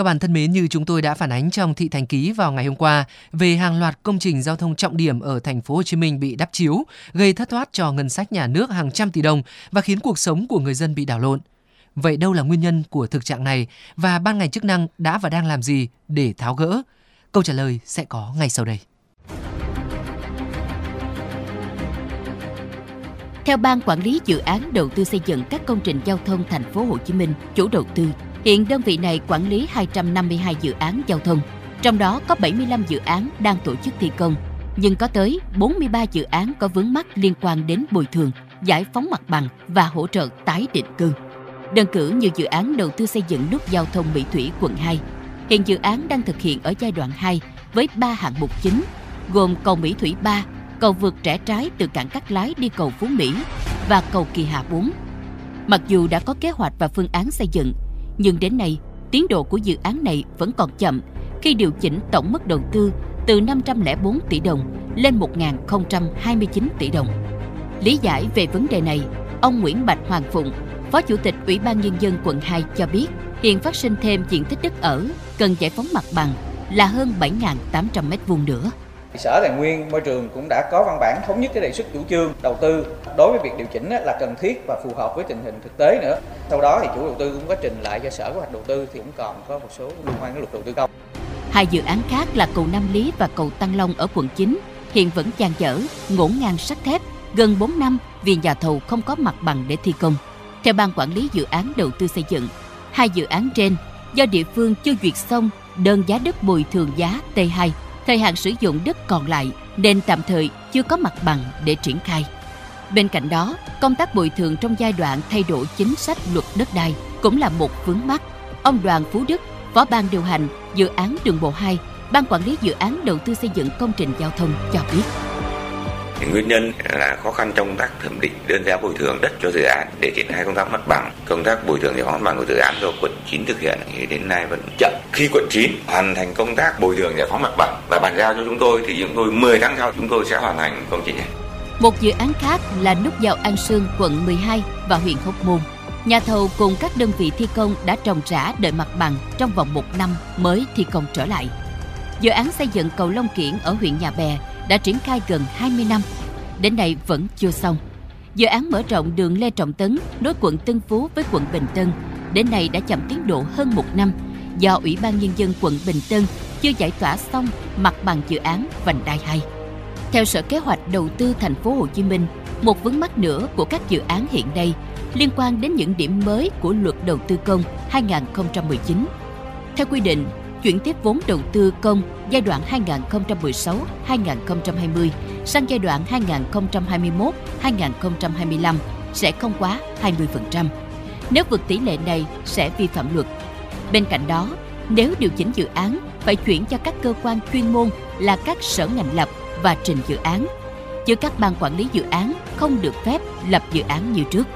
Các bạn thân mến, như chúng tôi đã phản ánh trong thị thành ký vào ngày hôm qua về hàng loạt công trình giao thông trọng điểm ở thành phố Hồ Chí Minh bị đắp chiếu, gây thất thoát cho ngân sách nhà nước hàng trăm tỷ đồng và khiến cuộc sống của người dân bị đảo lộn. Vậy đâu là nguyên nhân của thực trạng này và ban ngành chức năng đã và đang làm gì để tháo gỡ? Câu trả lời sẽ có ngay sau đây. Theo ban quản lý dự án đầu tư xây dựng các công trình giao thông thành phố Hồ Chí Minh, chủ đầu tư, hiện đơn vị này quản lý 252 dự án giao thông, trong đó có 75 dự án đang tổ chức thi công, nhưng có tới 43 dự án có vướng mắc liên quan đến bồi thường, giải phóng mặt bằng và hỗ trợ tái định cư. Đơn cử như dự án đầu tư xây dựng nút giao thông Mỹ Thủy quận 2. Hiện dự án đang thực hiện ở giai đoạn 2 với 3 hạng mục chính, gồm cầu Mỹ Thủy 3, cầu vượt rẽ trái từ cảng Cát Lái đi cầu Phú Mỹ và cầu Kỳ Hà 4. Mặc dù đã có kế hoạch và phương án xây dựng, nhưng đến nay, tiến độ của dự án này vẫn còn chậm khi điều chỉnh tổng mức đầu tư từ 504 tỷ đồng lên 1.029 tỷ đồng. Lý giải về vấn đề này, ông Nguyễn Bạch Hoàng Phụng, Phó Chủ tịch Ủy ban Nhân dân quận 2 cho biết hiện phát sinh thêm diện tích đất ở cần giải phóng mặt bằng là hơn 7.800 m2 nữa. Sở Tài nguyên Môi trường cũng đã có văn bản thống nhất cái đề xuất chủ trương đầu tư đối với việc điều chỉnh là cần thiết và phù hợp với tình hình thực tế nữa. Sau đó thì chủ đầu tư cũng có trình lại cho Sở Kế hoạch đầu tư thì cũng còn có một số liên quan đến luật đầu tư công. Hai dự án khác là cầu Nam Lý và cầu Tăng Long ở quận 9 hiện vẫn dang dở, ngổn ngang sắt thép gần 4 năm vì nhà thầu không có mặt bằng để thi công. Theo ban quản lý dự án đầu tư xây dựng, hai dự án trên do địa phương chưa duyệt xong đơn giá đất bồi thường giá T2 thời hạn sử dụng đất còn lại nên tạm thời chưa có mặt bằng để triển khai. Bên cạnh đó, công tác bồi thường trong giai đoạn thay đổi chính sách luật đất đai cũng là một vướng mắt. Ông Đoàn Phú Đức, Phó ban điều hành dự án đường bộ 2, Ban quản lý dự án đầu tư xây dựng công trình giao thông cho biết. Thì nguyên nhân là khó khăn trong công tác thẩm định đơn giá bồi thường đất cho dự án để triển khai công tác mặt bằng. Công tác bồi thường giải phóng mặt bằng của dự án do quận 9 thực hiện thì đến nay vẫn chậm. Khi quận 9 hoàn thành công tác bồi thường giải phóng mặt bằng và bàn giao cho chúng tôi thì chúng tôi 10 tháng sau chúng tôi sẽ hoàn thành công trình này. Một dự án khác là nút giao An Sương, quận 12 và huyện Hóc Môn. Nhà thầu cùng các đơn vị thi công đã trồng trả đợi mặt bằng trong vòng một năm mới thi công trở lại. Dự án xây dựng cầu Long Kiển ở huyện Nhà Bè đã triển khai gần 20 năm, đến nay vẫn chưa xong. Dự án mở rộng đường Lê Trọng Tấn nối quận Tân Phú với quận Bình Tân đến nay đã chậm tiến độ hơn một năm do Ủy ban Nhân dân quận Bình Tân chưa giải tỏa xong mặt bằng dự án vành đai 2. Theo Sở Kế hoạch Đầu tư Thành phố Hồ Chí Minh, một vướng mắc nữa của các dự án hiện nay liên quan đến những điểm mới của Luật Đầu tư công 2019. Theo quy định, chuyển tiếp vốn đầu tư công giai đoạn 2016-2020 sang giai đoạn 2021-2025 sẽ không quá 20%. Nếu vượt tỷ lệ này sẽ vi phạm luật. Bên cạnh đó, nếu điều chỉnh dự án phải chuyển cho các cơ quan chuyên môn là các sở ngành lập và trình dự án, chứ các ban quản lý dự án không được phép lập dự án như trước.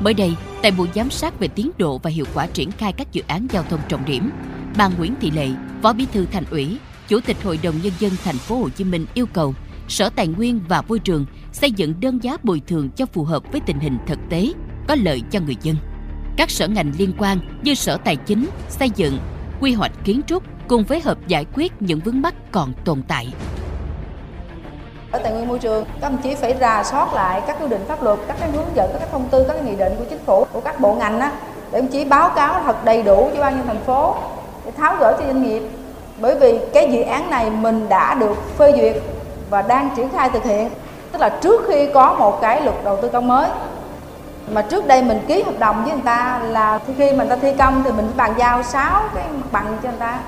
Mới đây, tại buổi giám sát về tiến độ và hiệu quả triển khai các dự án giao thông trọng điểm, bà Nguyễn Thị Lệ, Phó Bí thư Thành ủy, Chủ tịch Hội đồng nhân dân thành phố Hồ Chí Minh yêu cầu Sở Tài nguyên và Môi trường xây dựng đơn giá bồi thường cho phù hợp với tình hình thực tế, có lợi cho người dân. Các sở ngành liên quan như Sở Tài chính, Xây dựng, Quy hoạch kiến trúc cùng phối hợp giải quyết những vướng mắc còn tồn tại. Ở tài nguyên môi trường, các ông chí phải rà soát lại các quy định pháp luật, các cái hướng dẫn, các cái thông tư, các cái nghị định của chính phủ, của các bộ ngành á, để ông chí báo cáo thật đầy đủ cho ban nhân thành phố để tháo gỡ cho doanh nghiệp. Bởi vì cái dự án này mình đã được phê duyệt và đang triển khai thực hiện. Tức là trước khi có một cái luật đầu tư công mới mà trước đây mình ký hợp đồng với người ta là khi mà người ta thi công thì mình bàn giao 6 cái mặt bằng cho người ta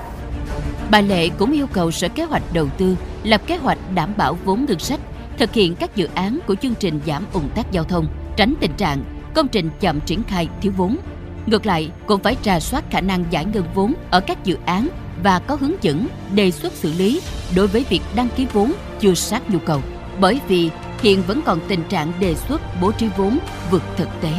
Bà Lệ cũng yêu cầu Sở Kế hoạch Đầu tư lập kế hoạch đảm bảo vốn ngân sách, thực hiện các dự án của chương trình giảm ủng tắc giao thông, tránh tình trạng công trình chậm triển khai thiếu vốn. Ngược lại, cũng phải trà soát khả năng giải ngân vốn ở các dự án và có hướng dẫn đề xuất xử lý đối với việc đăng ký vốn chưa sát nhu cầu. Bởi vì hiện vẫn còn tình trạng đề xuất bố trí vốn vượt thực tế.